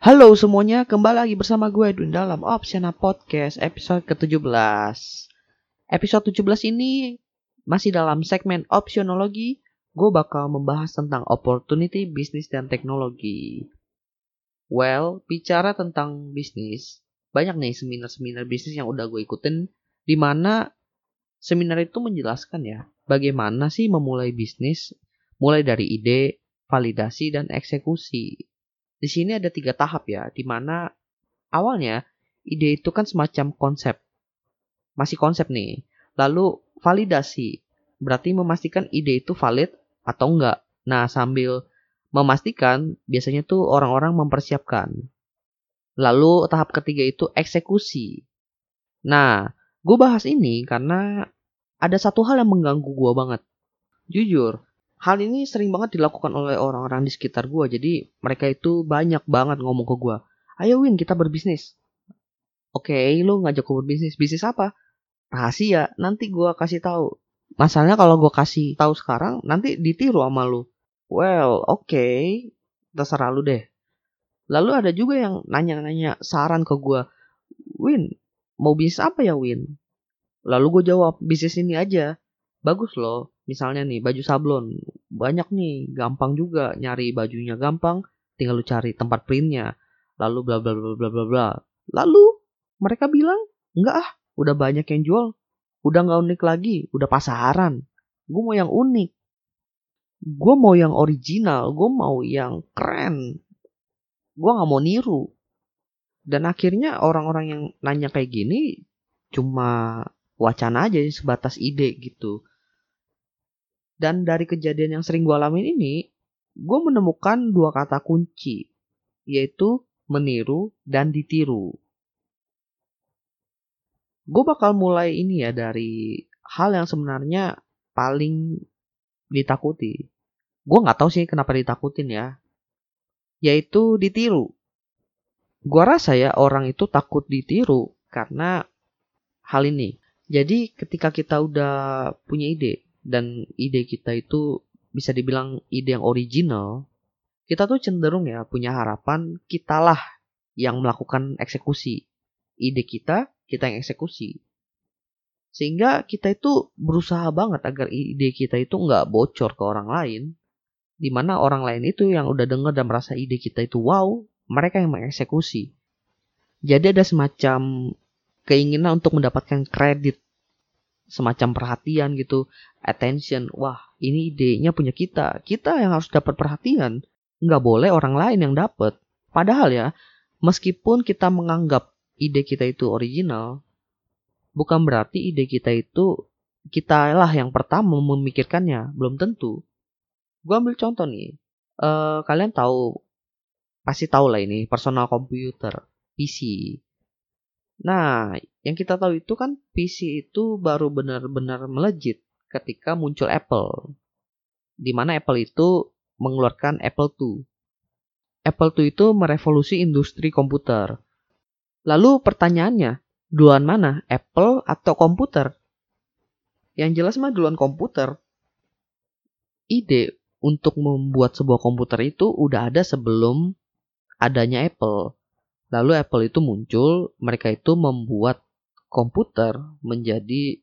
Halo semuanya, kembali lagi bersama gue Edwin dalam Opsiana Podcast episode ke-17. Episode 17 ini masih dalam segmen opsionologi, gue bakal membahas tentang opportunity bisnis dan teknologi. Well, bicara tentang bisnis, banyak nih seminar-seminar bisnis yang udah gue ikutin, di mana seminar itu menjelaskan ya, bagaimana sih memulai bisnis, mulai dari ide, validasi, dan eksekusi di sini ada tiga tahap ya, di mana awalnya ide itu kan semacam konsep. Masih konsep nih. Lalu validasi, berarti memastikan ide itu valid atau enggak. Nah, sambil memastikan, biasanya tuh orang-orang mempersiapkan. Lalu tahap ketiga itu eksekusi. Nah, gue bahas ini karena ada satu hal yang mengganggu gue banget. Jujur, hal ini sering banget dilakukan oleh orang-orang di sekitar gue. Jadi mereka itu banyak banget ngomong ke gue. Ayo Win kita berbisnis. Oke, okay, lo ngajak gue berbisnis. Bisnis apa? Rahasia. Nanti gue kasih tahu. Masalahnya kalau gue kasih tahu sekarang, nanti ditiru sama lu. Well, oke. Okay. Terserah lu deh. Lalu ada juga yang nanya-nanya saran ke gue. Win, mau bisnis apa ya Win? Lalu gue jawab, bisnis ini aja. Bagus loh misalnya nih baju sablon. Banyak nih gampang juga nyari bajunya gampang tinggal lu cari tempat printnya. Lalu bla bla bla bla bla bla. Lalu mereka bilang enggak ah udah banyak yang jual. Udah nggak unik lagi udah pasaran. Gue mau yang unik. Gue mau yang original gue mau yang keren. Gue nggak mau niru. Dan akhirnya orang-orang yang nanya kayak gini cuma wacana aja sebatas ide gitu dan dari kejadian yang sering gue alamin ini, gue menemukan dua kata kunci, yaitu meniru dan ditiru. Gue bakal mulai ini ya dari hal yang sebenarnya paling ditakuti. Gue nggak tahu sih kenapa ditakutin ya, yaitu ditiru. Gue rasa ya orang itu takut ditiru karena hal ini. Jadi ketika kita udah punya ide, dan ide kita itu bisa dibilang ide yang original, kita tuh cenderung ya punya harapan kitalah yang melakukan eksekusi. Ide kita, kita yang eksekusi. Sehingga kita itu berusaha banget agar ide kita itu nggak bocor ke orang lain. Di mana orang lain itu yang udah denger dan merasa ide kita itu wow, mereka yang mengeksekusi. Jadi ada semacam keinginan untuk mendapatkan kredit semacam perhatian gitu, attention. Wah, ini idenya punya kita. Kita yang harus dapat perhatian. Nggak boleh orang lain yang dapat. Padahal ya, meskipun kita menganggap ide kita itu original, bukan berarti ide kita itu kita lah yang pertama memikirkannya. Belum tentu. Gue ambil contoh nih. Uh, kalian tahu, pasti tahu lah ini, personal computer, PC. Nah, yang kita tahu itu kan PC itu baru benar-benar melejit ketika muncul Apple. Di mana Apple itu mengeluarkan Apple II. Apple II itu merevolusi industri komputer. Lalu pertanyaannya, duluan mana? Apple atau komputer? Yang jelas mah duluan komputer. Ide untuk membuat sebuah komputer itu udah ada sebelum adanya Apple. Lalu Apple itu muncul, mereka itu membuat komputer menjadi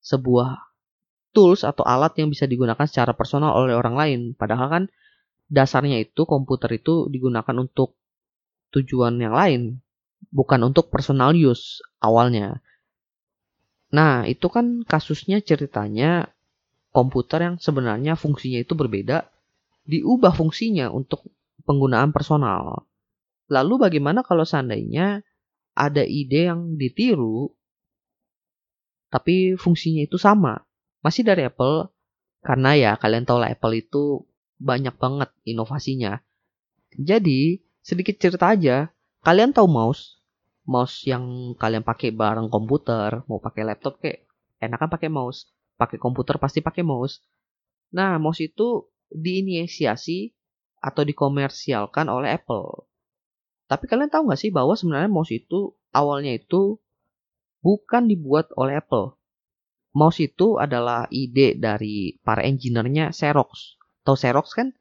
sebuah tools atau alat yang bisa digunakan secara personal oleh orang lain. Padahal kan dasarnya itu komputer itu digunakan untuk tujuan yang lain, bukan untuk personal use awalnya. Nah, itu kan kasusnya ceritanya komputer yang sebenarnya fungsinya itu berbeda diubah fungsinya untuk penggunaan personal. Lalu bagaimana kalau seandainya ada ide yang ditiru tapi fungsinya itu sama? Masih dari Apple karena ya kalian tahu lah Apple itu banyak banget inovasinya. Jadi, sedikit cerita aja, kalian tahu mouse? Mouse yang kalian pakai bareng komputer, mau pakai laptop kayak enakan pakai mouse, pakai komputer pasti pakai mouse. Nah, mouse itu diinisiasi atau dikomersialkan oleh Apple. Tapi kalian tahu nggak sih bahwa sebenarnya mouse itu awalnya itu bukan dibuat oleh Apple. Mouse itu adalah ide dari para engineer-nya Xerox. Tahu Xerox kan?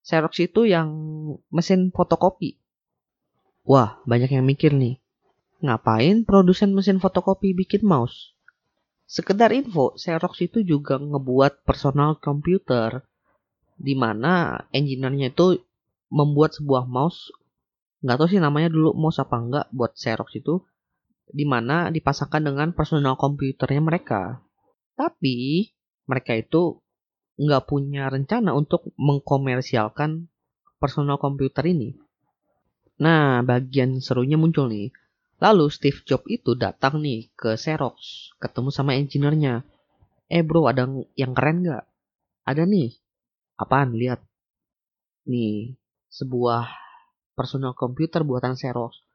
Xerox itu yang mesin fotokopi. Wah, banyak yang mikir nih. Ngapain produsen mesin fotokopi bikin mouse? Sekedar info, Xerox itu juga ngebuat personal computer di mana engineer-nya itu membuat sebuah mouse nggak tahu sih namanya dulu mouse apa enggak buat Xerox itu di mana dipasangkan dengan personal komputernya mereka. Tapi mereka itu nggak punya rencana untuk mengkomersialkan personal komputer ini. Nah, bagian serunya muncul nih. Lalu Steve Jobs itu datang nih ke Xerox, ketemu sama engineer-nya. Eh bro, ada yang keren nggak? Ada nih. Apaan? Lihat. Nih, sebuah personal komputer buatan Xerox.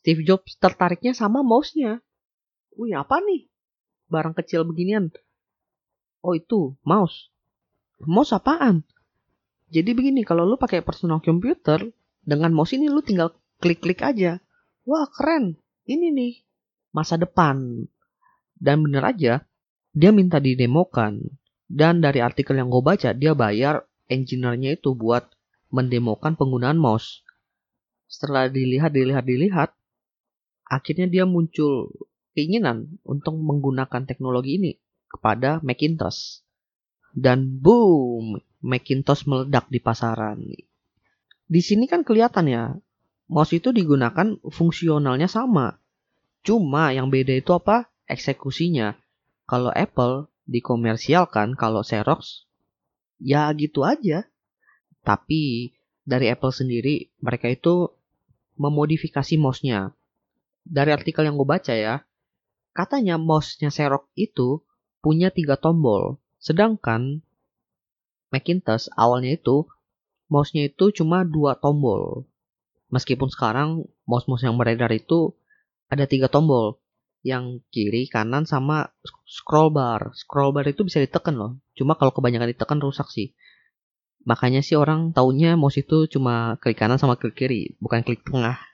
Steve Jobs tertariknya sama mouse-nya. Wih, apa nih? barang kecil beginian. Oh itu, mouse. Mouse apaan? Jadi begini, kalau lu pakai personal computer, dengan mouse ini lu tinggal klik-klik aja. Wah keren, ini nih, masa depan. Dan bener aja, dia minta didemokan. Dan dari artikel yang gue baca, dia bayar engineer-nya itu buat mendemokan penggunaan mouse. Setelah dilihat, dilihat, dilihat, akhirnya dia muncul keinginan untuk menggunakan teknologi ini kepada Macintosh. Dan boom, Macintosh meledak di pasaran. Di sini kan kelihatan ya, mouse itu digunakan fungsionalnya sama. Cuma yang beda itu apa? Eksekusinya. Kalau Apple dikomersialkan, kalau Xerox ya gitu aja. Tapi dari Apple sendiri mereka itu memodifikasi mouse-nya. Dari artikel yang gue baca ya, Katanya mouse-nya Xerox itu punya tiga tombol, sedangkan Macintosh awalnya itu mouse-nya itu cuma dua tombol. Meskipun sekarang mouse-mouse yang beredar itu ada tiga tombol, yang kiri, kanan, sama scroll bar. Scroll bar itu bisa ditekan loh. Cuma kalau kebanyakan ditekan rusak sih. Makanya sih orang taunya mouse itu cuma klik kanan sama klik kiri, bukan klik tengah.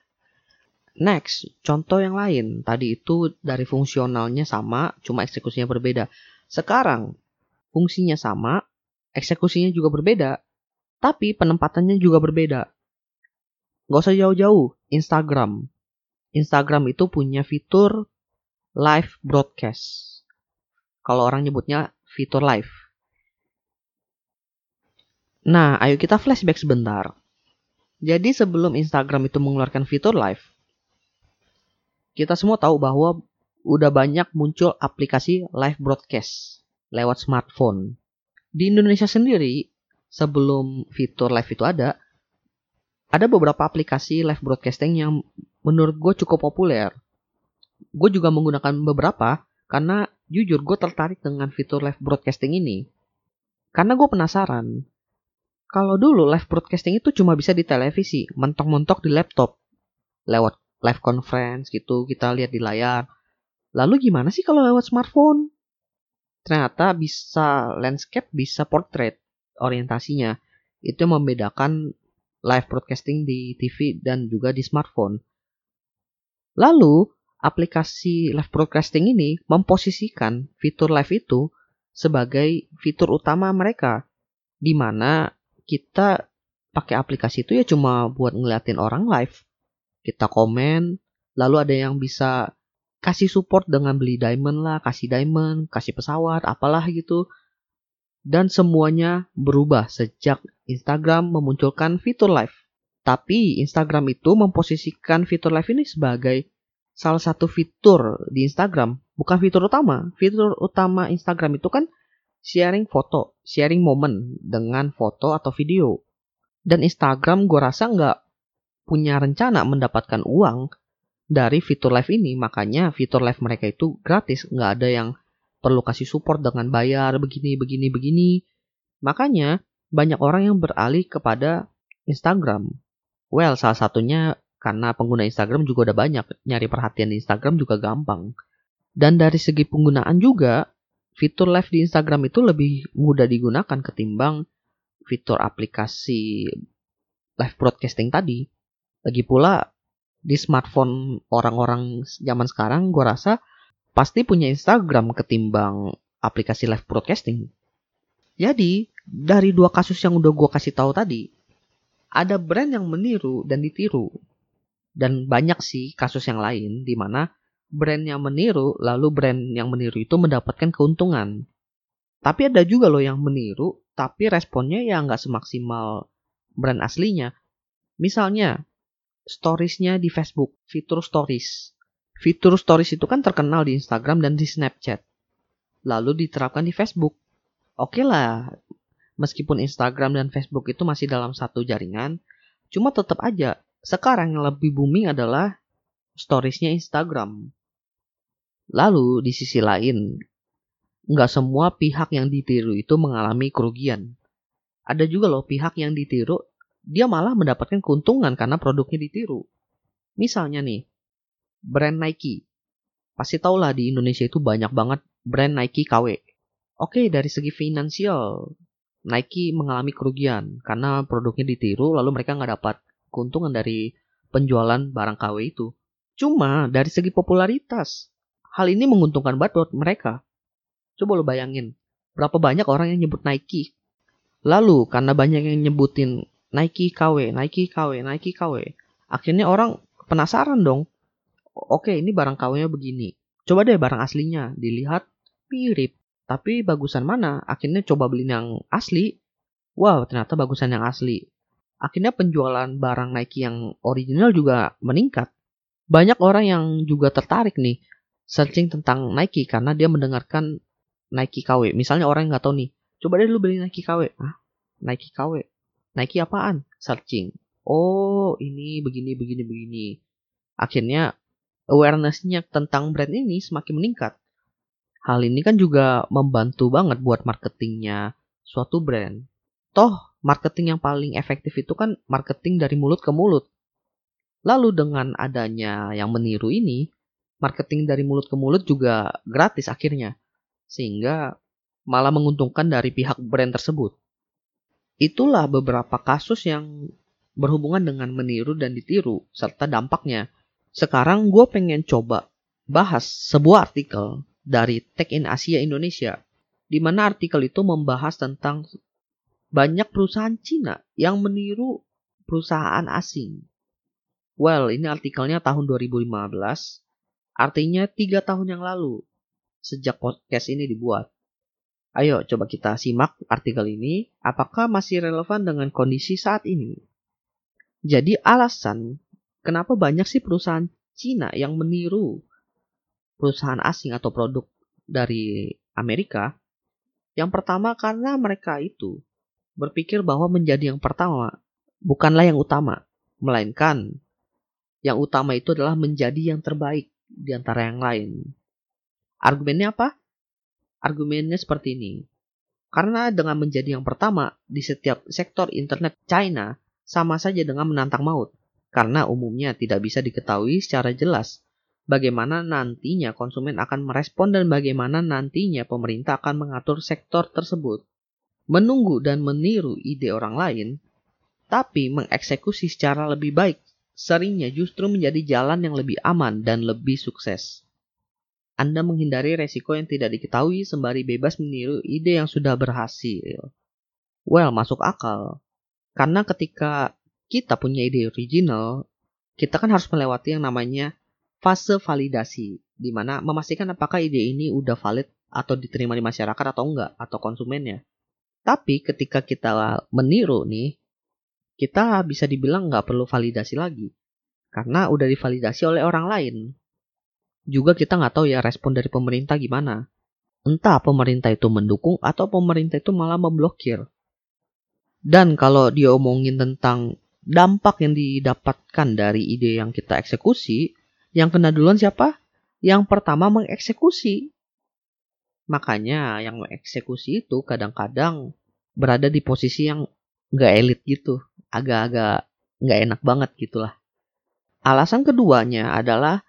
Next, contoh yang lain. Tadi itu dari fungsionalnya sama, cuma eksekusinya berbeda. Sekarang, fungsinya sama, eksekusinya juga berbeda, tapi penempatannya juga berbeda. Gak usah jauh-jauh, Instagram. Instagram itu punya fitur live broadcast. Kalau orang nyebutnya fitur live. Nah, ayo kita flashback sebentar. Jadi sebelum Instagram itu mengeluarkan fitur live, kita semua tahu bahwa udah banyak muncul aplikasi live broadcast lewat smartphone. Di Indonesia sendiri, sebelum fitur live itu ada, ada beberapa aplikasi live broadcasting yang menurut gue cukup populer. Gue juga menggunakan beberapa karena jujur gue tertarik dengan fitur live broadcasting ini. Karena gue penasaran, kalau dulu live broadcasting itu cuma bisa di televisi, mentok-mentok di laptop, lewat live conference gitu kita lihat di layar. Lalu gimana sih kalau lewat smartphone? Ternyata bisa landscape, bisa portrait orientasinya. Itu yang membedakan live broadcasting di TV dan juga di smartphone. Lalu, aplikasi live broadcasting ini memposisikan fitur live itu sebagai fitur utama mereka. Di mana kita pakai aplikasi itu ya cuma buat ngeliatin orang live kita komen, lalu ada yang bisa kasih support dengan beli diamond lah, kasih diamond, kasih pesawat, apalah gitu. Dan semuanya berubah sejak Instagram memunculkan fitur live. Tapi Instagram itu memposisikan fitur live ini sebagai salah satu fitur di Instagram, bukan fitur utama. Fitur utama Instagram itu kan sharing foto, sharing momen dengan foto atau video. Dan Instagram gue rasa nggak punya rencana mendapatkan uang dari fitur live ini. Makanya fitur live mereka itu gratis. Nggak ada yang perlu kasih support dengan bayar begini, begini, begini. Makanya banyak orang yang beralih kepada Instagram. Well, salah satunya karena pengguna Instagram juga udah banyak, nyari perhatian di Instagram juga gampang. Dan dari segi penggunaan juga, fitur live di Instagram itu lebih mudah digunakan ketimbang fitur aplikasi live broadcasting tadi. Lagi pula di smartphone orang-orang zaman sekarang gue rasa pasti punya Instagram ketimbang aplikasi live broadcasting. Jadi, dari dua kasus yang udah gue kasih tahu tadi, ada brand yang meniru dan ditiru. Dan banyak sih kasus yang lain di mana brand yang meniru lalu brand yang meniru itu mendapatkan keuntungan. Tapi ada juga loh yang meniru tapi responnya ya nggak semaksimal brand aslinya. Misalnya, storiesnya di Facebook, fitur stories. Fitur stories itu kan terkenal di Instagram dan di Snapchat. Lalu diterapkan di Facebook. Oke lah, meskipun Instagram dan Facebook itu masih dalam satu jaringan, cuma tetap aja sekarang yang lebih booming adalah storiesnya Instagram. Lalu di sisi lain, nggak semua pihak yang ditiru itu mengalami kerugian. Ada juga loh pihak yang ditiru, dia malah mendapatkan keuntungan karena produknya ditiru. Misalnya nih, brand Nike. Pasti tau lah di Indonesia itu banyak banget brand Nike KW. Oke, dari segi finansial, Nike mengalami kerugian karena produknya ditiru lalu mereka nggak dapat keuntungan dari penjualan barang KW itu. Cuma dari segi popularitas, hal ini menguntungkan banget buat mereka Coba lo bayangin, berapa banyak orang yang nyebut Nike. Lalu karena banyak yang nyebutin Nike KW, Nike KW, Nike KW, akhirnya orang penasaran dong. Oke, ini barang KW-nya begini. Coba deh barang aslinya, dilihat mirip. Tapi bagusan mana? Akhirnya coba beli yang asli. Wow, ternyata bagusan yang asli. Akhirnya penjualan barang Nike yang original juga meningkat. Banyak orang yang juga tertarik nih searching tentang Nike karena dia mendengarkan Nike KW. Misalnya orang yang nggak tahu nih, coba deh lu beli Nike KW. Ah, Nike KW. Nike apaan? Searching. Oh, ini begini begini begini. Akhirnya awarenessnya tentang brand ini semakin meningkat. Hal ini kan juga membantu banget buat marketingnya suatu brand. Toh, marketing yang paling efektif itu kan marketing dari mulut ke mulut. Lalu dengan adanya yang meniru ini, marketing dari mulut ke mulut juga gratis akhirnya sehingga malah menguntungkan dari pihak brand tersebut. Itulah beberapa kasus yang berhubungan dengan meniru dan ditiru serta dampaknya. Sekarang gue pengen coba bahas sebuah artikel dari Tech in Asia Indonesia, di mana artikel itu membahas tentang banyak perusahaan Cina yang meniru perusahaan asing. Well, ini artikelnya tahun 2015, artinya tiga tahun yang lalu sejak podcast ini dibuat. Ayo coba kita simak artikel ini, apakah masih relevan dengan kondisi saat ini. Jadi alasan kenapa banyak sih perusahaan Cina yang meniru perusahaan asing atau produk dari Amerika? Yang pertama karena mereka itu berpikir bahwa menjadi yang pertama bukanlah yang utama, melainkan yang utama itu adalah menjadi yang terbaik di antara yang lain. Argumennya apa? Argumennya seperti ini. Karena dengan menjadi yang pertama di setiap sektor internet China sama saja dengan menantang maut. Karena umumnya tidak bisa diketahui secara jelas bagaimana nantinya konsumen akan merespon dan bagaimana nantinya pemerintah akan mengatur sektor tersebut. Menunggu dan meniru ide orang lain, tapi mengeksekusi secara lebih baik seringnya justru menjadi jalan yang lebih aman dan lebih sukses. Anda menghindari resiko yang tidak diketahui sembari bebas meniru ide yang sudah berhasil. Well, masuk akal. Karena ketika kita punya ide original, kita kan harus melewati yang namanya fase validasi, di mana memastikan apakah ide ini udah valid atau diterima di masyarakat atau enggak, atau konsumennya. Tapi ketika kita meniru nih, kita bisa dibilang nggak perlu validasi lagi. Karena udah divalidasi oleh orang lain juga kita nggak tahu ya respon dari pemerintah gimana. Entah pemerintah itu mendukung atau pemerintah itu malah memblokir. Dan kalau dia omongin tentang dampak yang didapatkan dari ide yang kita eksekusi, yang kena duluan siapa? Yang pertama mengeksekusi. Makanya yang mengeksekusi itu kadang-kadang berada di posisi yang nggak elit gitu, agak-agak nggak enak banget gitulah. Alasan keduanya adalah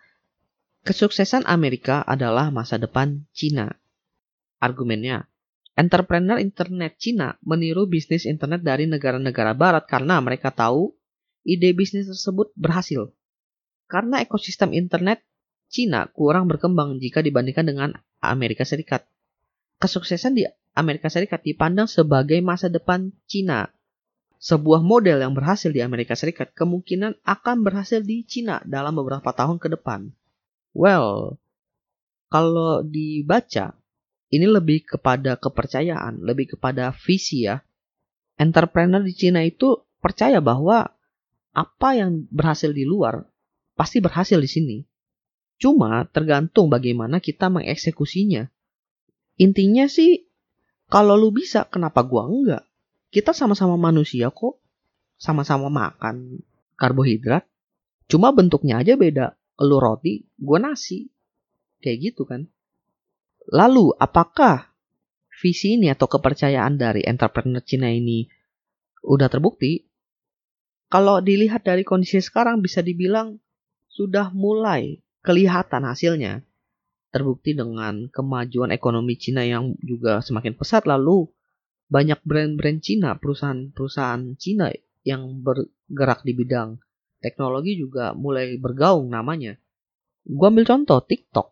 kesuksesan Amerika adalah masa depan Cina. Argumennya, entrepreneur internet Cina meniru bisnis internet dari negara-negara barat karena mereka tahu ide bisnis tersebut berhasil. Karena ekosistem internet Cina kurang berkembang jika dibandingkan dengan Amerika Serikat. Kesuksesan di Amerika Serikat dipandang sebagai masa depan Cina sebuah model yang berhasil di Amerika Serikat kemungkinan akan berhasil di Cina dalam beberapa tahun ke depan. Well, kalau dibaca, ini lebih kepada kepercayaan, lebih kepada visi ya. Entrepreneur di Cina itu percaya bahwa apa yang berhasil di luar pasti berhasil di sini. Cuma tergantung bagaimana kita mengeksekusinya. Intinya sih, kalau lu bisa, kenapa gua enggak? kita sama-sama manusia kok, sama-sama makan karbohidrat, cuma bentuknya aja beda. Lu roti, gue nasi. Kayak gitu kan. Lalu, apakah visi ini atau kepercayaan dari entrepreneur Cina ini udah terbukti? Kalau dilihat dari kondisi sekarang bisa dibilang sudah mulai kelihatan hasilnya. Terbukti dengan kemajuan ekonomi Cina yang juga semakin pesat lalu banyak brand-brand Cina, perusahaan-perusahaan Cina yang bergerak di bidang teknologi juga mulai bergaung namanya. Gua ambil contoh TikTok.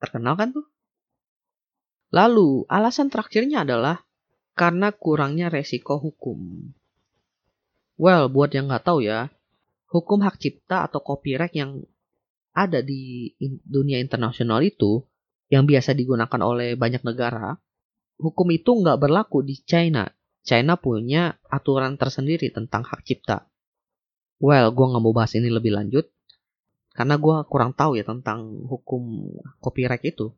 Terkenal kan tuh? Lalu, alasan terakhirnya adalah karena kurangnya resiko hukum. Well, buat yang nggak tahu ya, hukum hak cipta atau copyright yang ada di dunia internasional itu, yang biasa digunakan oleh banyak negara, hukum itu nggak berlaku di China. China punya aturan tersendiri tentang hak cipta. Well, gue nggak mau bahas ini lebih lanjut karena gue kurang tahu ya tentang hukum copyright itu.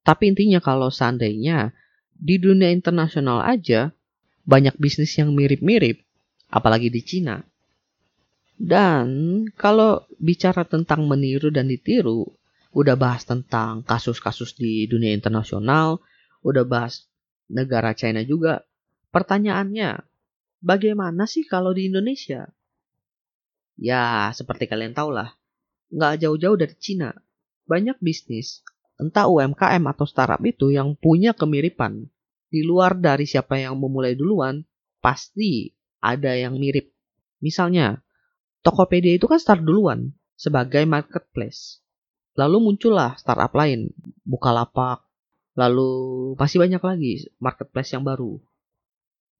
Tapi intinya kalau seandainya di dunia internasional aja banyak bisnis yang mirip-mirip, apalagi di Cina. Dan kalau bicara tentang meniru dan ditiru, udah bahas tentang kasus-kasus di dunia internasional, udah bahas negara China juga. Pertanyaannya, bagaimana sih kalau di Indonesia? Ya, seperti kalian tahu lah, nggak jauh-jauh dari Cina. Banyak bisnis, entah UMKM atau startup itu yang punya kemiripan. Di luar dari siapa yang memulai duluan, pasti ada yang mirip. Misalnya, Tokopedia itu kan start duluan sebagai marketplace. Lalu muncullah startup lain, Bukalapak, Lalu masih banyak lagi marketplace yang baru.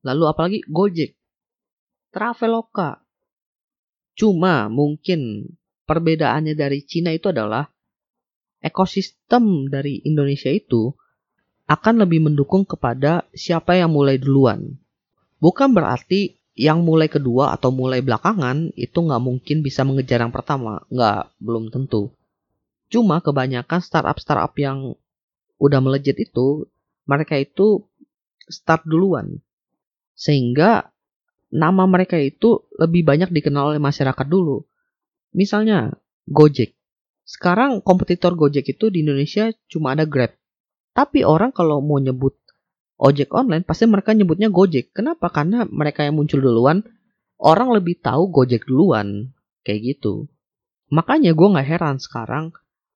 Lalu apalagi Gojek, Traveloka. Cuma mungkin perbedaannya dari Cina itu adalah ekosistem dari Indonesia itu akan lebih mendukung kepada siapa yang mulai duluan. Bukan berarti yang mulai kedua atau mulai belakangan itu nggak mungkin bisa mengejar yang pertama. Nggak, belum tentu. Cuma kebanyakan startup-startup yang udah melejit itu mereka itu start duluan sehingga nama mereka itu lebih banyak dikenal oleh masyarakat dulu. Misalnya Gojek. Sekarang kompetitor Gojek itu di Indonesia cuma ada Grab. Tapi orang kalau mau nyebut ojek online pasti mereka nyebutnya Gojek. Kenapa? Karena mereka yang muncul duluan orang lebih tahu Gojek duluan. Kayak gitu. Makanya gue nggak heran sekarang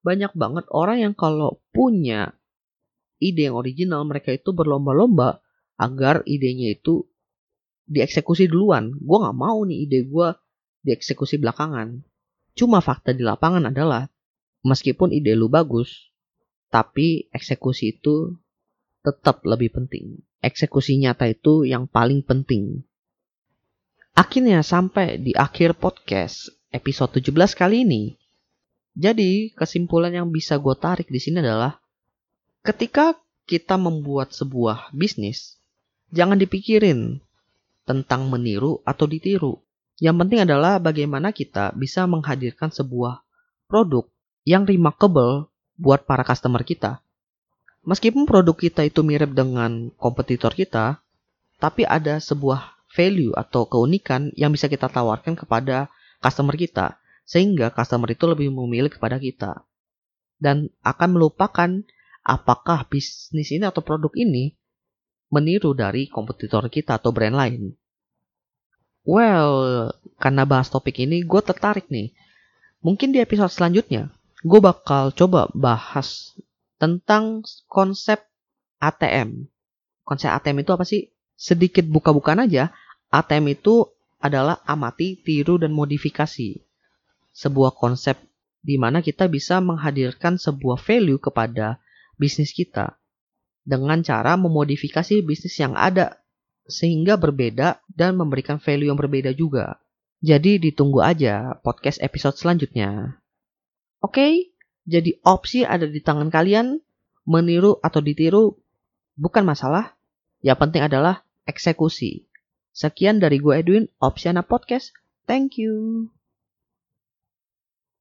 banyak banget orang yang kalau punya ide yang original mereka itu berlomba-lomba agar idenya itu dieksekusi duluan. Gue nggak mau nih ide gue dieksekusi belakangan. Cuma fakta di lapangan adalah meskipun ide lu bagus, tapi eksekusi itu tetap lebih penting. Eksekusi nyata itu yang paling penting. Akhirnya sampai di akhir podcast episode 17 kali ini. Jadi kesimpulan yang bisa gue tarik di sini adalah ketika kita membuat sebuah bisnis, jangan dipikirin tentang meniru atau ditiru. Yang penting adalah bagaimana kita bisa menghadirkan sebuah produk yang remarkable buat para customer kita. Meskipun produk kita itu mirip dengan kompetitor kita, tapi ada sebuah value atau keunikan yang bisa kita tawarkan kepada customer kita, sehingga customer itu lebih memilih kepada kita dan akan melupakan apakah bisnis ini atau produk ini meniru dari kompetitor kita atau brand lain. Well, karena bahas topik ini, gue tertarik nih. Mungkin di episode selanjutnya, gue bakal coba bahas tentang konsep ATM. Konsep ATM itu apa sih? Sedikit buka-bukaan aja, ATM itu adalah amati, tiru, dan modifikasi. Sebuah konsep di mana kita bisa menghadirkan sebuah value kepada bisnis kita dengan cara memodifikasi bisnis yang ada sehingga berbeda dan memberikan value yang berbeda juga. Jadi ditunggu aja podcast episode selanjutnya. Oke, jadi opsi ada di tangan kalian, meniru atau ditiru bukan masalah, yang penting adalah eksekusi. Sekian dari gue Edwin, Opsiana Podcast. Thank you.